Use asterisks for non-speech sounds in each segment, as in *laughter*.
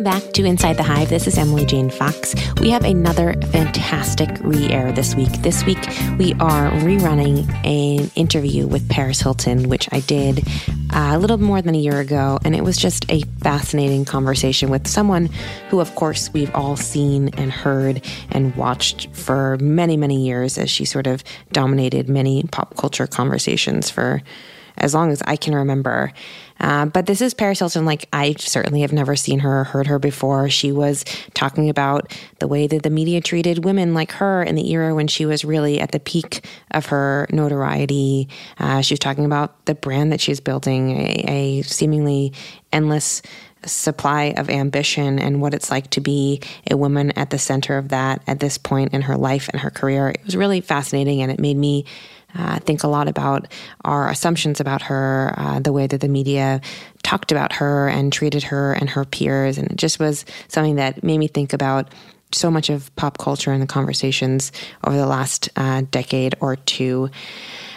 Welcome back to Inside the Hive. This is Emily Jane Fox. We have another fantastic re air this week. This week, we are rerunning an interview with Paris Hilton, which I did uh, a little more than a year ago. And it was just a fascinating conversation with someone who, of course, we've all seen and heard and watched for many, many years as she sort of dominated many pop culture conversations for as long as I can remember. Uh, but this is Paris Hilton. Like, I certainly have never seen her or heard her before. She was talking about the way that the media treated women like her in the era when she was really at the peak of her notoriety. Uh, she was talking about the brand that she's building, a, a seemingly endless supply of ambition and what it's like to be a woman at the center of that at this point in her life and her career. It was really fascinating and it made me uh, think a lot about our assumptions about her, uh, the way that the media talked about her and treated her and her peers. And it just was something that made me think about so much of pop culture and the conversations over the last uh, decade or two.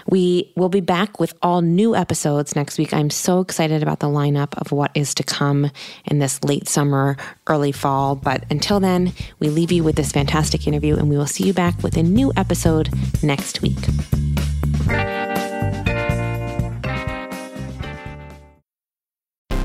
We will be back with all new episodes next week. I'm so excited about the lineup of what is to come in this late summer, early fall. But until then, we leave you with this fantastic interview, and we will see you back with a new episode next week.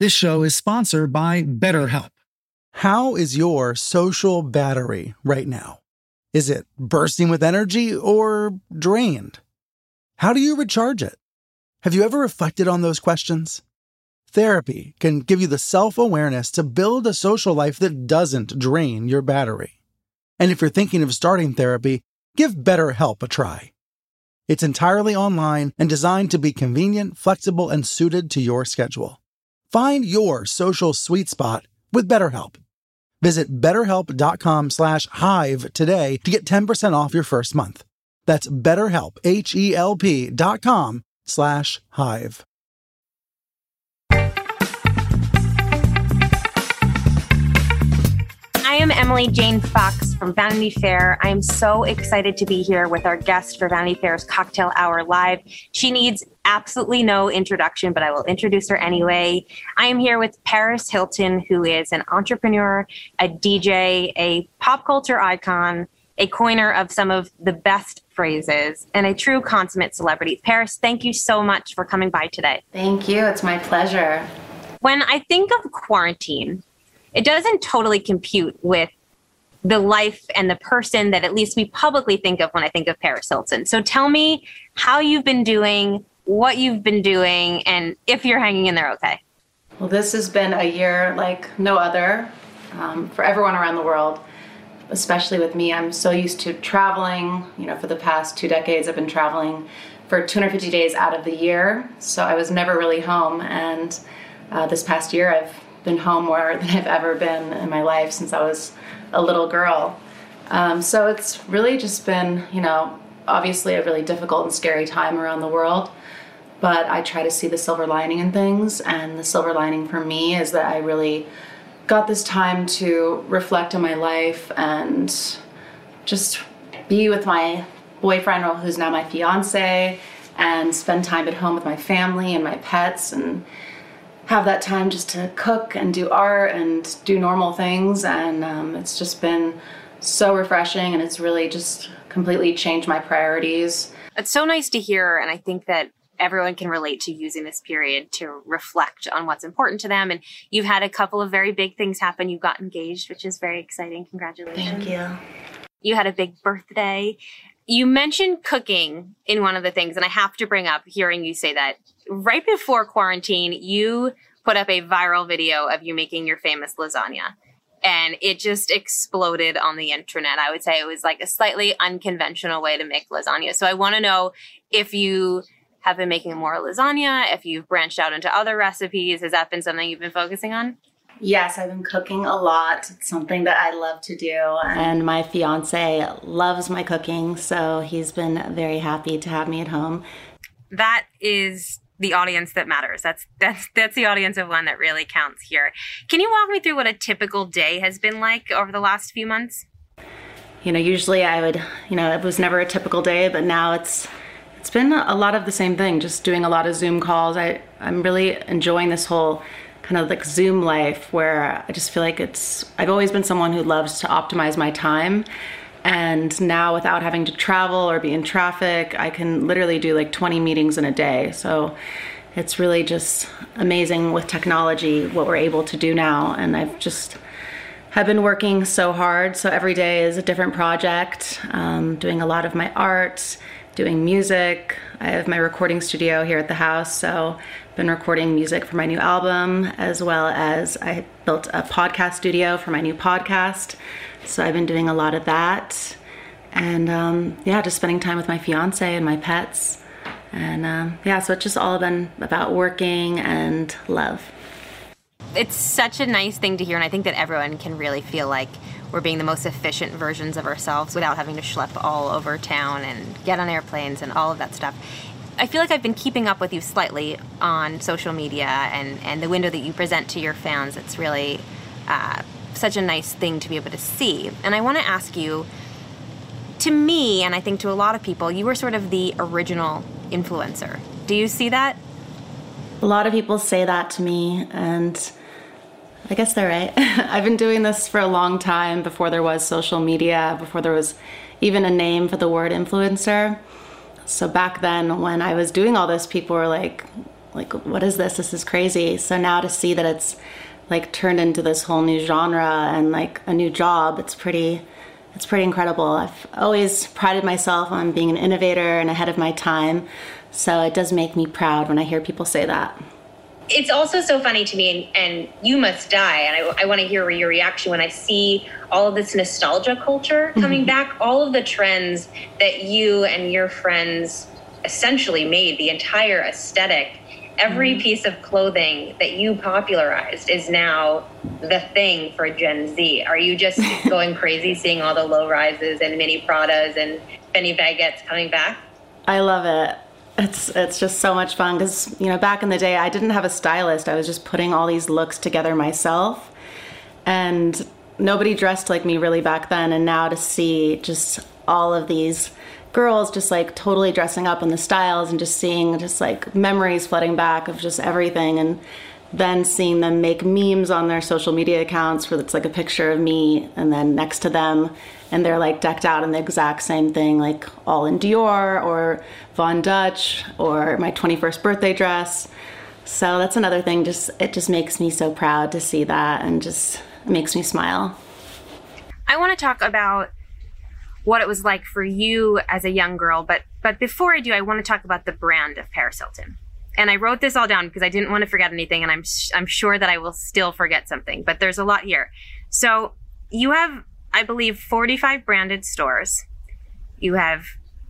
This show is sponsored by BetterHelp. How is your social battery right now? Is it bursting with energy or drained? How do you recharge it? Have you ever reflected on those questions? Therapy can give you the self awareness to build a social life that doesn't drain your battery. And if you're thinking of starting therapy, give BetterHelp a try. It's entirely online and designed to be convenient, flexible, and suited to your schedule. Find your social sweet spot with BetterHelp. Visit betterhelp.com slash hive today to get 10% off your first month. That's betterhelp, H-E-L-P dot com slash hive. I am Emily Jane Fox from Vanity Fair. I am so excited to be here with our guest for Vanity Fair's Cocktail Hour Live. She needs absolutely no introduction, but I will introduce her anyway. I am here with Paris Hilton, who is an entrepreneur, a DJ, a pop culture icon, a coiner of some of the best phrases, and a true consummate celebrity. Paris, thank you so much for coming by today. Thank you. It's my pleasure. When I think of quarantine, it doesn't totally compute with the life and the person that at least we publicly think of when I think of Paris Hilton. So tell me how you've been doing, what you've been doing, and if you're hanging in there okay. Well, this has been a year like no other um, for everyone around the world, especially with me. I'm so used to traveling. You know, for the past two decades, I've been traveling for 250 days out of the year. So I was never really home. And uh, this past year, I've been home more than I've ever been in my life since I was a little girl. Um, so it's really just been, you know, obviously a really difficult and scary time around the world. But I try to see the silver lining in things. And the silver lining for me is that I really got this time to reflect on my life and just be with my boyfriend, who's now my fiance, and spend time at home with my family and my pets and have that time just to cook and do art and do normal things. And um, it's just been so refreshing and it's really just completely changed my priorities. It's so nice to hear. And I think that everyone can relate to using this period to reflect on what's important to them. And you've had a couple of very big things happen. You got engaged, which is very exciting. Congratulations. Thank you. You had a big birthday. You mentioned cooking in one of the things, and I have to bring up hearing you say that right before quarantine, you put up a viral video of you making your famous lasagna. And it just exploded on the internet. I would say it was like a slightly unconventional way to make lasagna. So I want to know if you have been making more lasagna, if you've branched out into other recipes. Has that been something you've been focusing on? Yes, I've been cooking a lot. It's something that I love to do. And my fiance loves my cooking, so he's been very happy to have me at home. That is the audience that matters. That's *laughs* that's that's the audience of one that really counts here. Can you walk me through what a typical day has been like over the last few months? You know, usually I would, you know, it was never a typical day, but now it's it's been a lot of the same thing, just doing a lot of Zoom calls. I I'm really enjoying this whole kind of like Zoom life where I just feel like it's, I've always been someone who loves to optimize my time. And now, without having to travel or be in traffic, I can literally do like 20 meetings in a day. So it's really just amazing with technology what we're able to do now. And I've just, have been working so hard. So every day is a different project, um, doing a lot of my art, doing music. I have my recording studio here at the house, so I've been recording music for my new album, as well as I built a podcast studio for my new podcast. So I've been doing a lot of that, and um, yeah, just spending time with my fiance and my pets, and um, yeah, so it's just all been about working and love. It's such a nice thing to hear, and I think that everyone can really feel like we're being the most efficient versions of ourselves without having to schlep all over town and get on airplanes and all of that stuff. I feel like I've been keeping up with you slightly on social media and, and the window that you present to your fans. It's really uh, such a nice thing to be able to see. And I want to ask you to me, and I think to a lot of people, you were sort of the original influencer. Do you see that? A lot of people say that to me, and I guess they're right. *laughs* I've been doing this for a long time before there was social media, before there was even a name for the word influencer. So back then when I was doing all this, people were like, like, what is this? This is crazy. So now to see that it's like turned into this whole new genre and like a new job, it's pretty it's pretty incredible. I've always prided myself on being an innovator and ahead of my time. So it does make me proud when I hear people say that it's also so funny to me, and, and you must die. And I, I want to hear your reaction when I see all of this nostalgia culture coming mm-hmm. back, all of the trends that you and your friends essentially made, the entire aesthetic. Every mm-hmm. piece of clothing that you popularized is now the thing for Gen Z. Are you just *laughs* going crazy seeing all the low rises and mini Pradas and Fendi baguettes coming back? I love it it's it's just so much fun because you know back in the day I didn't have a stylist. I was just putting all these looks together myself, and nobody dressed like me really back then. And now to see just all of these girls just like totally dressing up in the styles and just seeing just like memories flooding back of just everything and then seeing them make memes on their social media accounts where it's like a picture of me and then next to them and they're like decked out in the exact same thing like all in Dior or Von Dutch or my 21st birthday dress so that's another thing just it just makes me so proud to see that and just makes me smile I want to talk about what it was like for you as a young girl but but before I do I want to talk about the brand of Paris Hilton and I wrote this all down because I didn't want to forget anything, and I'm I'm sure that I will still forget something. But there's a lot here. So you have, I believe, 45 branded stores. You have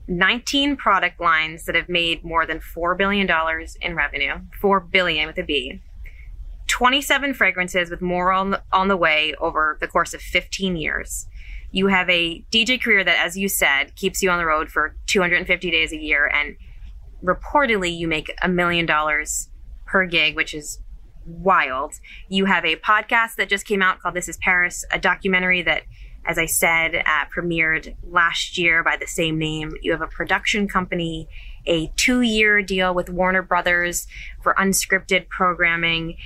19 product lines that have made more than four billion dollars in revenue. Four billion with a B. 27 fragrances with more on the, on the way over the course of 15 years. You have a DJ career that, as you said, keeps you on the road for 250 days a year. And reportedly, you make a million dollars per gig, which is wild. You have a podcast that just came out called This is Paris, a documentary that, as I said, uh, premiered last year by the same name. You have a production company, a two year deal with Warner Brothers for unscripted programming.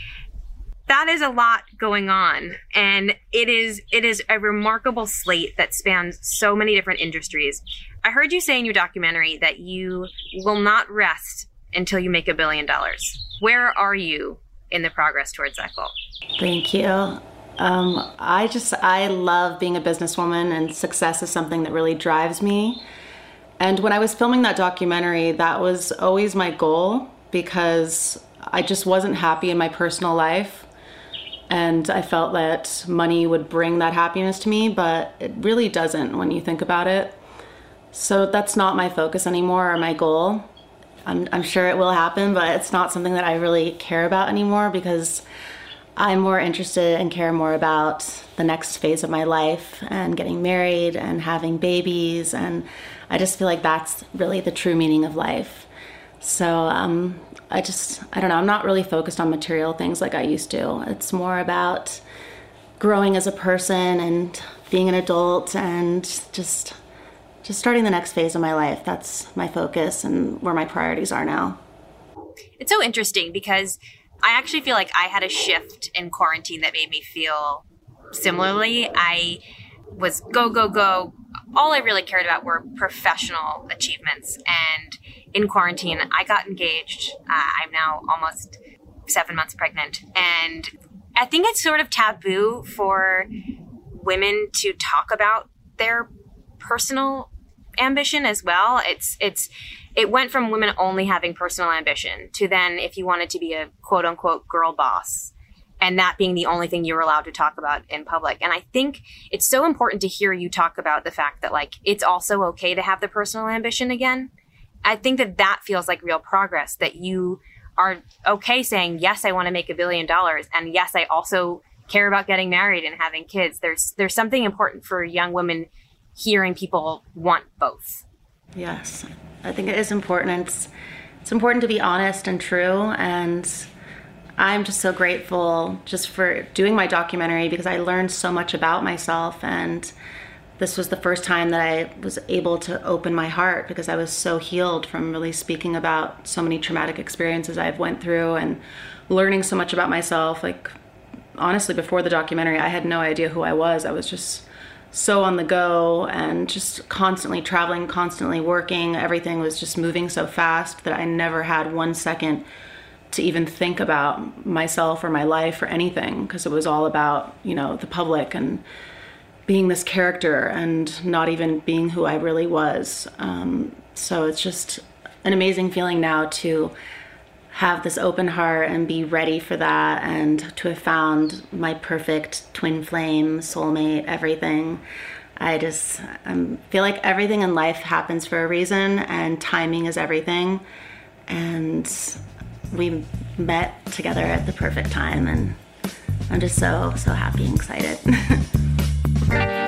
That is a lot going on and it is it is a remarkable slate that spans so many different industries. I heard you say in your documentary that you will not rest until you make a billion dollars. Where are you in the progress towards that goal? Thank you um, i just i love being a businesswoman and success is something that really drives me and when i was filming that documentary that was always my goal because i just wasn't happy in my personal life and I felt that money would bring that happiness to me, but it really doesn't when you think about it. So that's not my focus anymore or my goal. I'm, I'm sure it will happen, but it's not something that I really care about anymore because I'm more interested and care more about the next phase of my life and getting married and having babies. And I just feel like that's really the true meaning of life. So um, I just, I don't know, I'm not really focused on material things like I used to. It's more about growing as a person and being an adult and just just starting the next phase of my life. That's my focus and where my priorities are now. It's so interesting because I actually feel like I had a shift in quarantine that made me feel similarly. I was go go go. All I really cared about were professional achievements and in quarantine, I got engaged. Uh, I'm now almost seven months pregnant. And I think it's sort of taboo for women to talk about their personal ambition as well. It's, it's, it went from women only having personal ambition to then if you wanted to be a quote unquote girl boss and that being the only thing you were allowed to talk about in public. And I think it's so important to hear you talk about the fact that like it's also okay to have the personal ambition again I think that that feels like real progress that you are okay saying, yes, I want to make a billion dollars. And yes, I also care about getting married and having kids. There's, there's something important for young women hearing people want both. Yes, I think it is important. It's, it's important to be honest and true. And I'm just so grateful just for doing my documentary because I learned so much about myself and this was the first time that I was able to open my heart because I was so healed from really speaking about so many traumatic experiences I've went through and learning so much about myself. Like honestly, before the documentary, I had no idea who I was. I was just so on the go and just constantly traveling, constantly working. Everything was just moving so fast that I never had one second to even think about myself or my life or anything because it was all about, you know, the public and being this character and not even being who I really was. Um, so it's just an amazing feeling now to have this open heart and be ready for that and to have found my perfect twin flame, soulmate, everything. I just um, feel like everything in life happens for a reason and timing is everything. And we met together at the perfect time and I'm just so, so happy and excited. *laughs*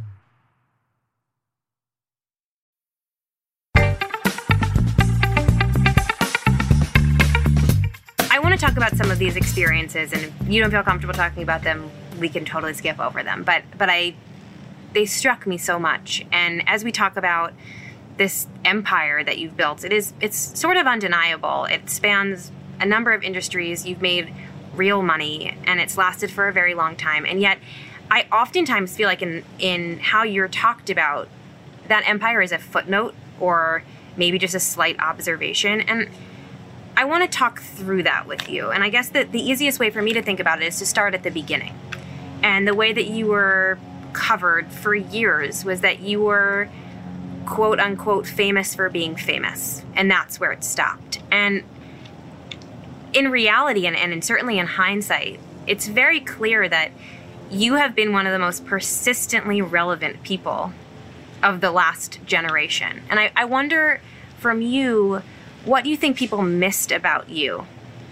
Talk about some of these experiences, and if you don't feel comfortable talking about them, we can totally skip over them. But but I, they struck me so much. And as we talk about this empire that you've built. It is it's sort of undeniable. It spans a number of industries. You've made real money and it's lasted for a very long time. And yet I oftentimes feel like in in how you're talked about that empire is a footnote or maybe just a slight observation and I want to talk through that with you. And I guess that the easiest way for me to think about it is to start at the beginning. And the way that you were covered for years was that you were quote unquote famous for being famous. And that's where it stopped. And in reality, and, and certainly in hindsight, it's very clear that you have been one of the most persistently relevant people of the last generation. And I, I wonder from you, what do you think people missed about you?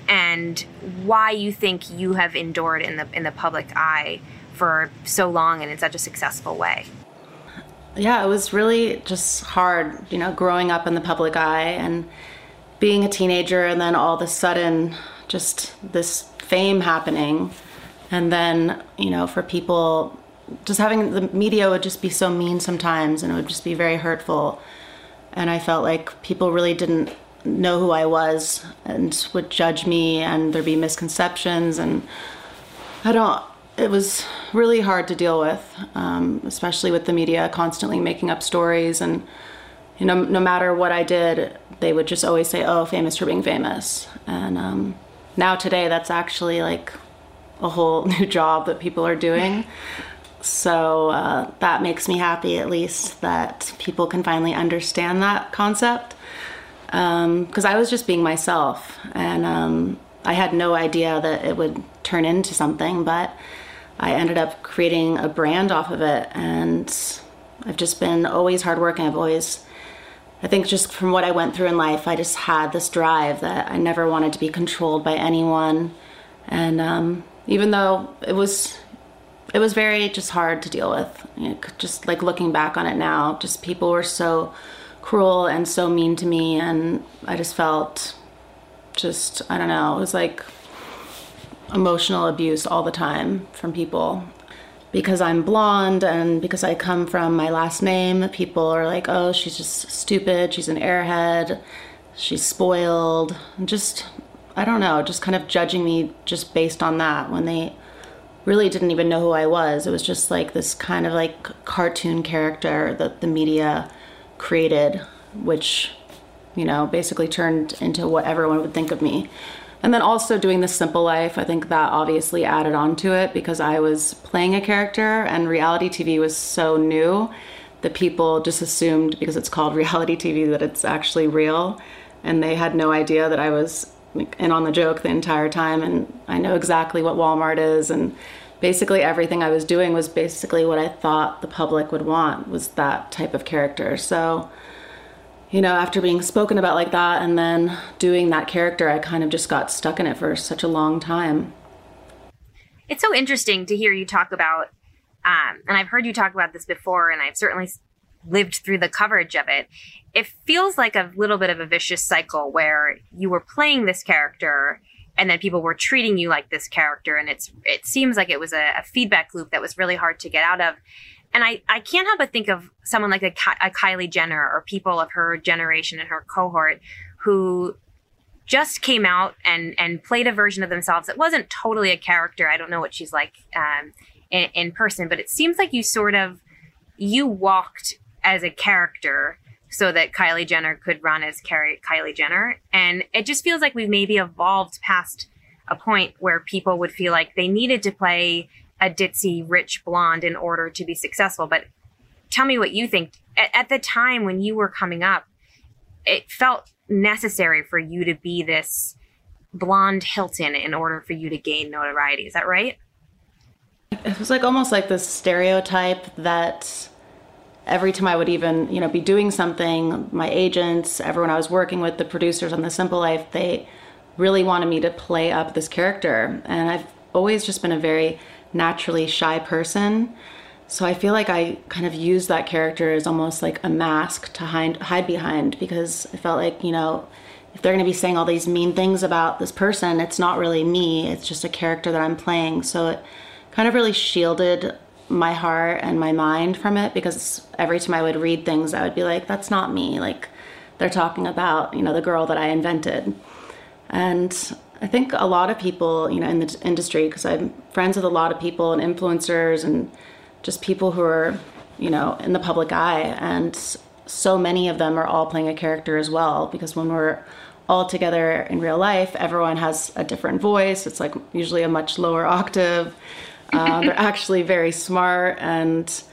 And why you think you have endured in the in the public eye for so long and in such a successful way? Yeah, it was really just hard, you know, growing up in the public eye and being a teenager and then all of a sudden just this fame happening. And then you know for people just having the media would just be so mean sometimes and it would just be very hurtful. And i felt like people really didn't know who i was and would judge me and there'd be misconceptions and i don't it was really hard to deal with um, especially with the media constantly making up stories and you know no matter what i did they would just always say oh famous for being famous and um, now today that's actually like a whole *laughs* new job that people are doing. So uh, that makes me happy, at least, that people can finally understand that concept. Because um, I was just being myself, and um, I had no idea that it would turn into something, but I ended up creating a brand off of it. And I've just been always hardworking. I've always, I think, just from what I went through in life, I just had this drive that I never wanted to be controlled by anyone. And um, even though it was it was very just hard to deal with you know, just like looking back on it now just people were so cruel and so mean to me and i just felt just i don't know it was like emotional abuse all the time from people. Because i'm blonde and because i come from my last name people are like oh she's just stupid. She's an airhead. She's spoiled. Just I don't know, just kind of judging me just based on that when they really didn't even know who I was. It was just like this kind of like cartoon character that the media created, which, you know, basically turned into what everyone would think of me. And then also doing the simple life, I think that obviously added on to it because I was playing a character and reality TV was so new that people just assumed because it's called *laughs* reality TV that it's actually real. And they had no idea that I was in on the joke the entire time and I know exactly what Walmart is and basically everything I was doing was basically what I thought the public would want was that type of character. So you know, after being spoken about like that and then doing that character, I kind of just got stuck in it for such a long time. It's so interesting to hear you talk about, um, and I've heard you talk about this before, and I've certainly lived through the coverage of it, it feels like a little bit of a vicious cycle where you were playing this character and then people were treating you like this character and it's it seems like it was a, a feedback loop that was really hard to get out of and I, I can't help but think of someone like a, a Kylie Jenner or people of her generation and her cohort who just came out and and played a version of themselves that wasn't totally a character. I don't know what she's like um, in, in person, but it seems like you sort of you walked as a character so that Kylie Jenner could run as Kylie Jenner. And it just feels like we've maybe evolved past a point where people would feel like they needed to play a ditzy, rich blonde in order to be successful. But tell me what you think. At, at the time when you were coming up, it felt necessary for you to be this blonde Hilton in order for you to gain notoriety. Is that right? It was like almost like this stereotype that every time I would even, you know, be doing something, my agents, everyone I was working with, the producers on The Simple Life, they really wanted me to play up this character. And I've always just been a very naturally shy person. So I feel like I kind of used that character as almost like a mask to hide, hide behind because I felt like, you know, if they're going to be saying all these mean things about this person, it's not really me. It's just a character that I'm playing. So it kind of really shielded my heart and my mind from it because every time I would read things, I would be like, that's not me. Like, they're talking about, you know, the girl that I invented. And I think a lot of people, you know, in the industry, because I'm friends with a lot of people and influencers and just people who are, you know, in the public eye. And so many of them are all playing a character as well, because when we're all together in real life, everyone has a different voice. It's like usually a much lower octave. Uh, they're actually very smart. And,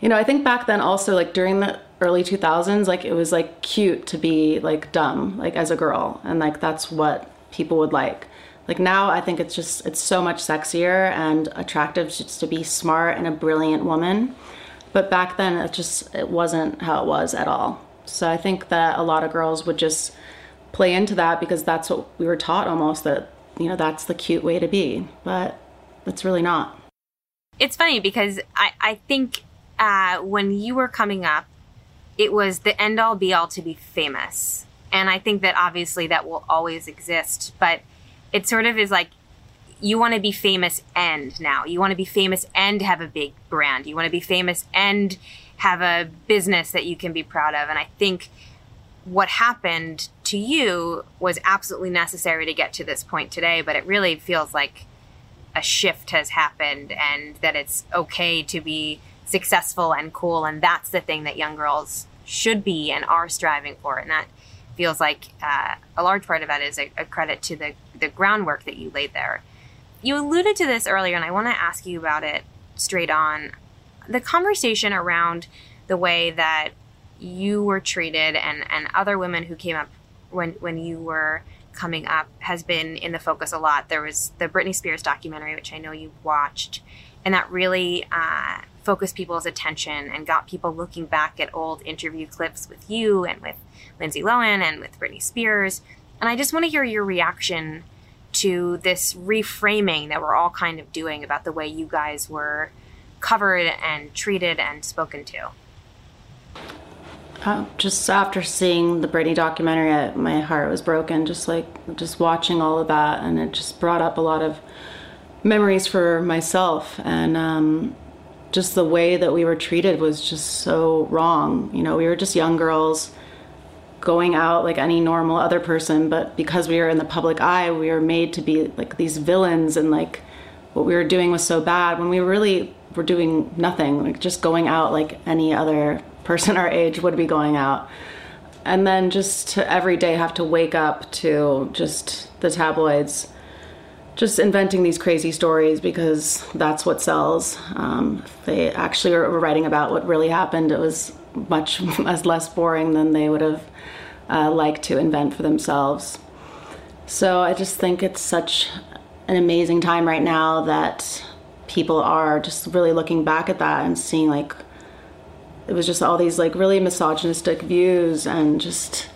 you know, I think back then also, like during the early 2000s, like it was like cute to be like dumb, like as a girl. And like that's what people would like. Like now, I think it's just it's so much sexier and attractive just to be smart and a brilliant woman. But back then, it just it wasn't how it was at all. So I think that a lot of girls would just play into that because that's what we were taught almost that you know that's the cute way to be, but it's really not. It's funny because I I think uh, when you were coming up, it was the end all be all to be famous and I think that obviously that will always exist, but it sort of is like you want to be famous and now. You want to be famous and have a big brand. You want to be famous and have a business that you can be proud of. And I think what happened to you was absolutely necessary to get to this point today, but it really feels like a shift has happened and that it's okay to be successful and cool. And that's the thing that young girls should be and are striving for. And that feels like uh, a large part of that is a, a credit to the, the groundwork that you laid there. You alluded to this earlier, and I want to ask you about it straight on. The conversation around the way that you were treated and, and other women who came up when, when you were coming up has been in the focus a lot. There was the Britney Spears documentary, which I know you watched, and that really uh, focused people's attention and got people looking back at old interview clips with you and with Lindsay Lohan and with Britney Spears. And I just want to hear your reaction to this reframing that we're all kind of doing about the way you guys were covered and treated and spoken to. Uh, just after seeing the Britney documentary, I, my heart was broken. Just like just watching all of that, and it just brought up a lot of memories for myself. And um, just the way that we were treated was just so wrong. You know, we were just young girls going out like any normal other person, but because we were in the public eye, we were made to be like these villains and like what we were doing was so bad when we really were doing nothing, like just going out like any other person our age would be going out. And then just every day have to wake up to just the tabloids just inventing these crazy stories because that's what sells. Um, they actually were writing about what really happened. It was much *laughs* less boring than they would have uh, like to invent for themselves. So I just think it's such an amazing time right now that people are just really looking back at that and seeing like it was just all these like really misogynistic views and just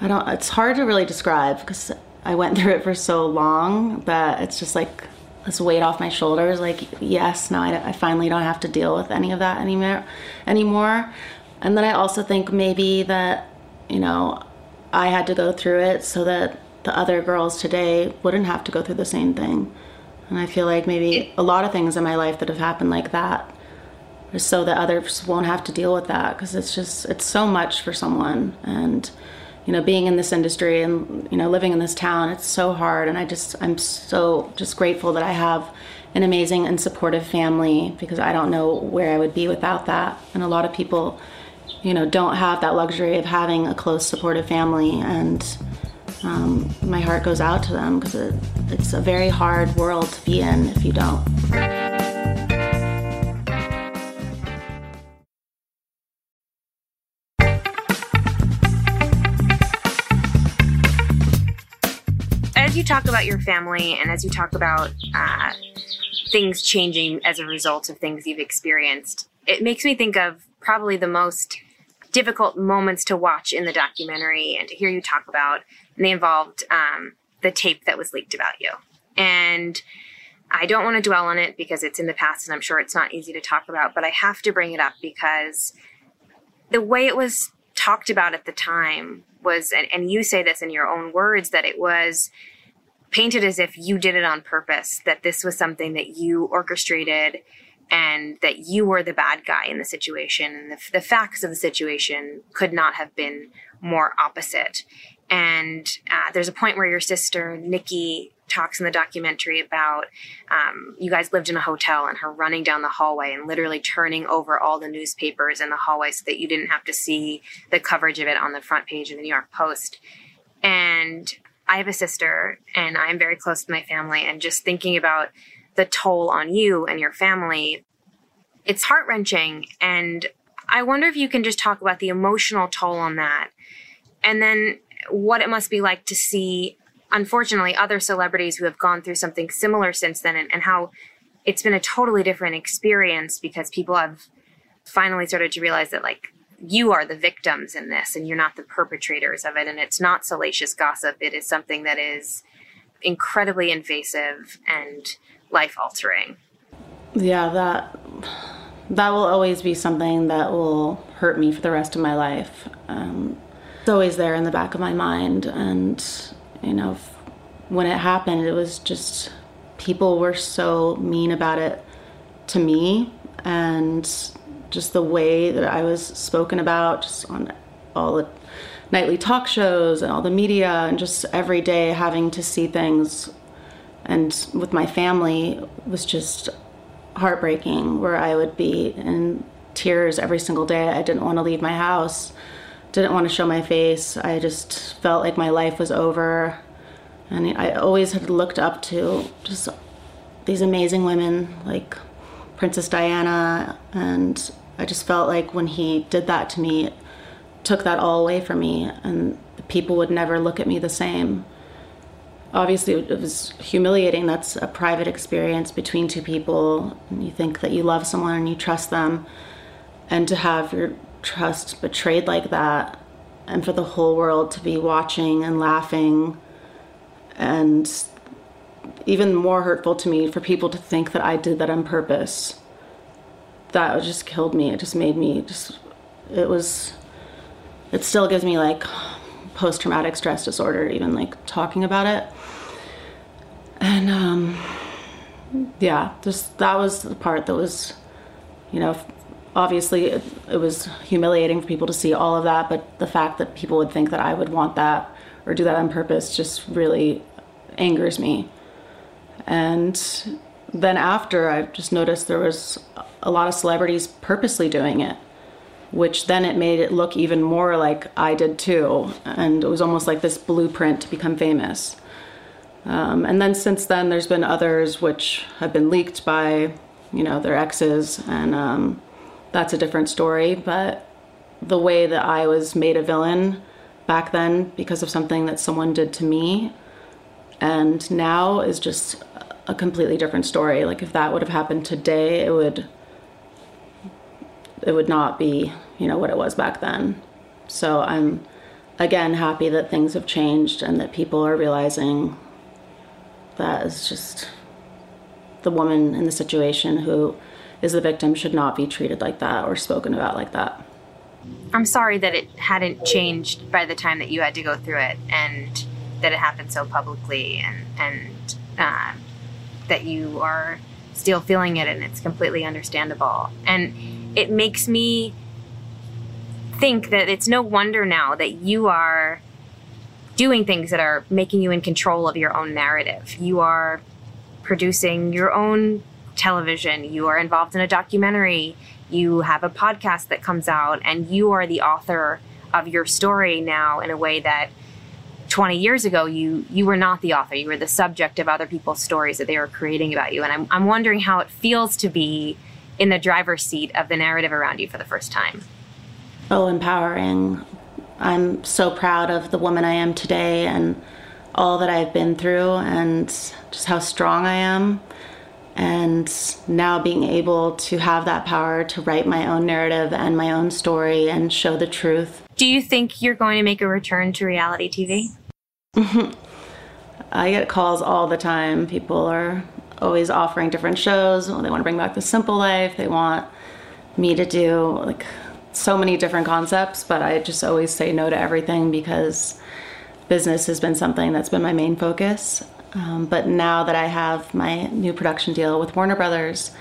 I don't it's hard to really describe because I went *laughs* through it for so long that it's just like this weight off my shoulders like yes now I, I finally don't have to deal with any of that anymore anymore and then I also think maybe that you know, I had to go through it so that the other girls today wouldn't have to go through the same thing. And I feel like maybe a lot of things in my life that have happened like that so that others won't have to deal with that because it's just it's so much for someone and you know being in this industry and you know living in this town it's so hard and I just I'm so just grateful that I have an amazing and supportive family because I don't know where I would be without that and a lot of people you know, don't have that luxury of having a close, supportive family. And um, my heart goes out to them because it, it's a very hard world to be in if you don't. As you talk about your family and as you talk about uh, things changing as a result of things you've experienced, it makes me think of probably the most difficult moments to watch in the documentary and to hear you talk about. And they involved um, the tape that was leaked about you. And I don't want to dwell on it because it's in the past and I'm sure it's not easy to talk about, but I have to bring it up because the way it was talked about at the time was, and, and you say this in your own words, that it was painted as if you did it on purpose, that this was something that you orchestrated and that you were the bad guy in the situation and the, the facts of the situation could not have been more opposite and uh, there's a point where your sister nikki talks in the documentary about um, you guys lived in a hotel and her running down the hallway and literally turning over all the newspapers in the hallway so that you didn't have to see the coverage of it on the front page of the New York Post. And I have a sister and I'm very close to my family, and just thinking about the toll on you and your family, it's heart wrenching. And I wonder if you can just talk about the emotional toll on that. And then what it must be like to see, unfortunately, other celebrities who have gone through something similar since then and, and how it's been a totally different experience because people have finally started to realize that, like, you are the victims in this and you're not the perpetrators of it. And it's not salacious gossip, it is something that is incredibly invasive and life altering. Yeah, that that will always be something that will hurt me for the rest of my life. Um, it's always there in the back of my mind, and you know, when it happened, it was just people were so mean about it to me, and just the way that I was spoken about, just on all the nightly talk shows and all the media, and just every day having to see things and with my family was just heartbreaking where I would be in tears every single day. I didn't want to leave my house, didn't want to show my face. I just felt like my life was over. And I always had looked up to just these amazing women like Princess Diana. And I just felt like when he did that to me, took that all away from me. And people would never look at me the same. Obviously it was humiliating. That's a private experience between two people. You think that you love someone and you trust them. And to have your trust betrayed like that and for the whole world to be watching and laughing and even more hurtful to me for people to think that I did that on purpose that just killed me it just made me just it was it still gives me like post traumatic stress disorder even like talking about it and um, yeah, just that was the part that was, you know, obviously it, it, was humiliating for people to see all of that, but the fact that people would think that I would want that or do that on purpose just really angers me. And then after, I just noticed there was a lot of celebrities purposely doing it, which then it made it look even more like I did too. And it was almost like this blueprint to become famous. Um, and then since then, there's been others which have been leaked by, you know, their exes, and um, that's a different story. But the way that I was made a villain back then because of something that someone did to me, and now is just a completely different story. Like if that would have happened today, it would it would not be, you know, what it was back then. So I'm again happy that things have changed and that people are realizing that is just the woman in the situation who is the victim should not be treated like that or spoken about like that. I'm sorry that it hadn't changed by the time that you had to go through it and that it happened so publicly and, and uh, that you are still feeling it and it's completely understandable. And it makes me think that it's no wonder now that you are doing things that are making you in control of your own narrative. You are producing your own television, you are involved in a documentary, you have a podcast that comes out, and you are the author of your story now in a way that 20 years ago you you were not the author. You were the subject of other people's stories that they were creating about you. And I'm, I'm wondering how it feels to be in the driver's seat of the narrative around you for the first time oh empowering I'm so proud of the woman I am today and all that I've been through and just how strong I am. And now being able to have that power to write my own narrative and my own story and show the truth. Do you think you're going to make a return to reality TV? *laughs* I get calls all the time. People are always offering different shows. They want to bring back the simple life. They want me to do like so many different concepts, but I just always say no to everything because business has been something that's been my main focus. Um, but now that I have my new production deal with Warner Brothers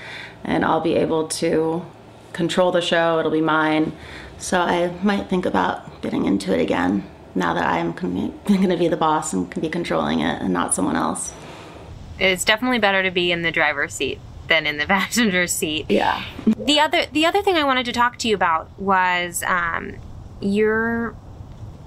and I'll be able to control the show. It'll be mine. So I might think about getting into it again now that I'm going *laughs* to be the boss and can be controlling it and not someone else. It's definitely better to be in the driver's seat than in the *laughs* passenger seat. Yeah. The other the other thing I wanted to talk to you about was um, you're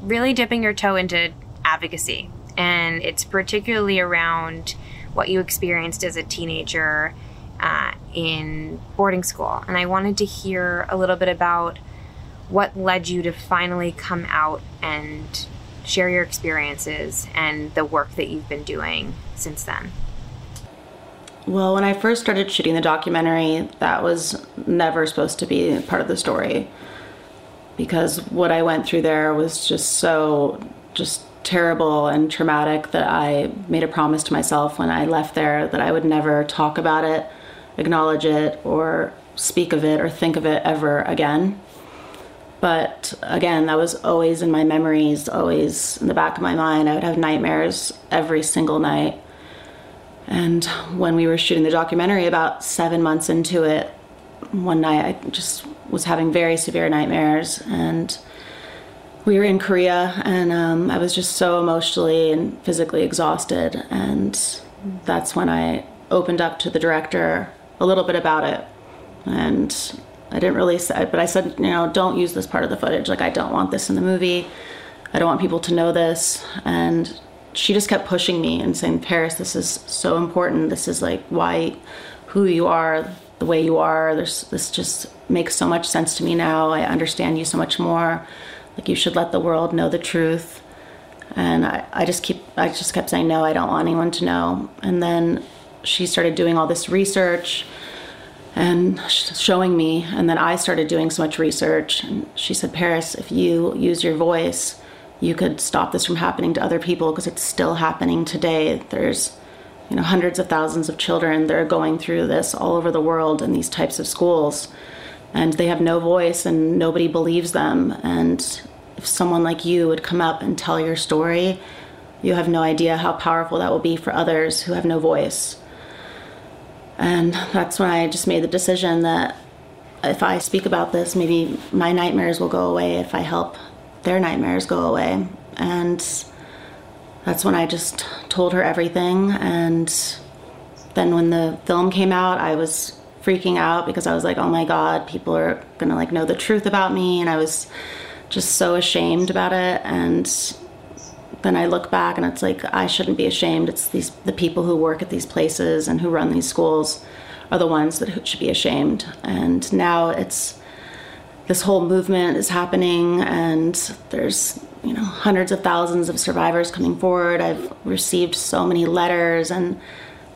really dipping your toe into advocacy, and it's particularly around what you experienced as a teenager uh, in boarding school. And I wanted to hear a little bit about what led you to finally come out and share your experiences and the work that you've been doing since then. Well, when I first started shooting the documentary, that was never supposed to be part of the story because what I went through there was just so just terrible and traumatic that I made a promise to myself when I left there that I would never talk about it, acknowledge it, or speak of it or think of it ever again. But again, that was always in my memories, always in the back of my mind. I would have nightmares every single night and when we were shooting the documentary, about seven months into it, one night I just was having very severe nightmares. And we were in Korea, and um, I was just so emotionally and physically exhausted. And that's when I opened up to the director a little bit about it. And I didn't really say, but I said, you know, don't use this part of the footage. Like, I don't want this in the movie. I don't want people to know this. And she just kept pushing me and saying, Paris, this is so important. This is like why, who you are, the way you are. There's, this just makes so much sense to me now. I understand you so much more. Like you should let the world know the truth. And I, I just keep, I just kept saying, no, I don't want anyone to know. And then she started doing all this research and showing me. And then I started doing so much research. And she said, Paris, if you use your voice, you could stop this from happening to other people because it's still happening today. There's you know hundreds of thousands of children that are going through this all over the world in these types of schools and they have no voice and nobody believes them and if someone like you would come up and tell your story you have no idea how powerful that will be for others who have no voice and that's when i just made the decision that if i speak about this maybe my nightmares will go away if i help their nightmares go away. And that's when I just told her everything. And then when the film came out, I was freaking out because I was like, oh my God, people are gonna like know the truth about me. And I was just so ashamed about it. And then I look back and it's like, I shouldn't be ashamed. It's these, the people who work at these places and who run these schools are the ones that should be ashamed. And now it's, this whole movement is happening and there's you know hundreds of thousands of survivors coming forward. I've received so many letters and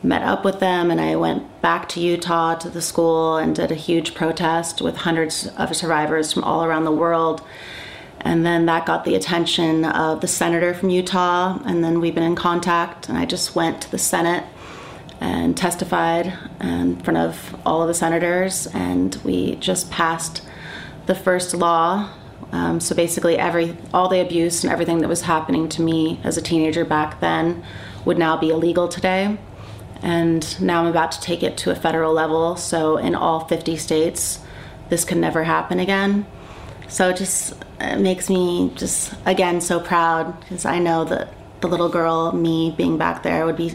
met up with them and i went back to utah to the school and did a huge protest with hundreds of survivors from all around the world. And then that got the attention of the senator from utah and then we've been in contact and i just went to the senate and testified in front of all of the senators and we just passed the first law. Um, so basically, every all the abuse and everything that was happening to me as a teenager back then would now be illegal today. And now I'm about to take it to a federal level. So in all 50 states, this can never happen again. So it just it makes me just again so proud because I know that the little girl, me being back there, would be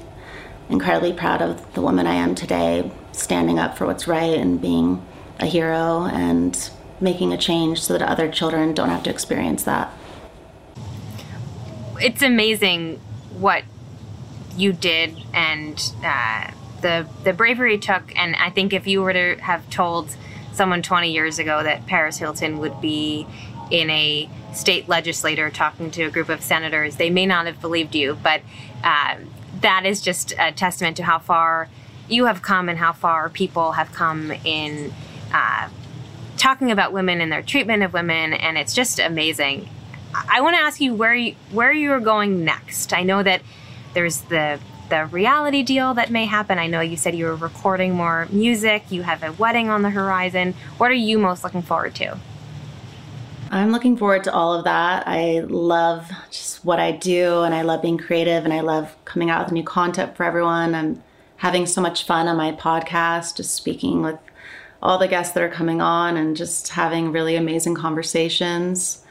incredibly proud of the woman I am today, standing up for what's right and being a hero and making a change so that other children don't have to experience that. It's amazing what you did and uh, the the bravery took. And I think if you were to have told someone 20 years ago that Paris Hilton would be in a state legislator talking to a group of senators, they may not have believed you. But uh, that is just a testament to how far you have come and how far people have come in uh, talking about women and their treatment of women, and it's just amazing. I want to ask you where you, where you are going next. I know that there's the the reality deal that may happen. I know you said you were recording more music. You have a wedding on the horizon. What are you most looking forward to? I'm looking forward to all of that. I love just what I do and I love being creative and I love coming out with new content for everyone. I'm having so much fun on my podcast, just speaking with all the guests that are coming on and just having really amazing conversations.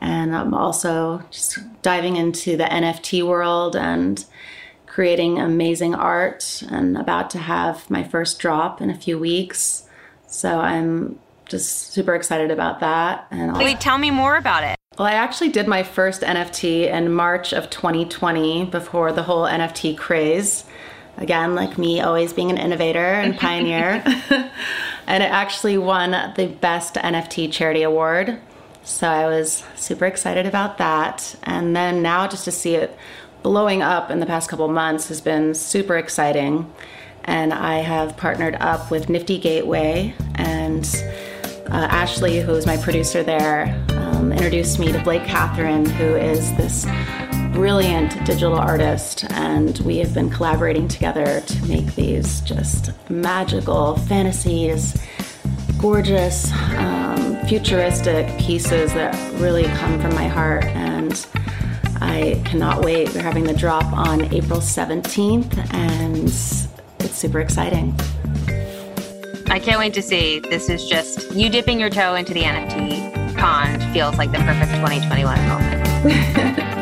And I'm also just diving into the NFT world and creating amazing art and about to have my first drop in a few weeks. So I'm just super excited about that. And Wait, tell me more about it. Well, I actually did my first NFT in March of 2020 before the whole NFT craze. Again, like me, always being an innovator and *laughs* pioneer. *laughs* and it actually won the Best NFT Charity Award. So I was super excited about that. And then now just to see it blowing up in the past couple months has been super exciting. And I have partnered up with Nifty Gateway and uh, Ashley, who is my producer there, um, introduced me to Blake Kathryn, who is this brilliant digital artist, and we have been collaborating together to make these just magical fantasies, gorgeous, um, futuristic pieces that really come from my heart. And I cannot wait. We're having the drop on April 17th, and it's super exciting. I can't wait to see. This is just you dipping your toe into the NFT pond feels like the perfect 2021 moment. *laughs*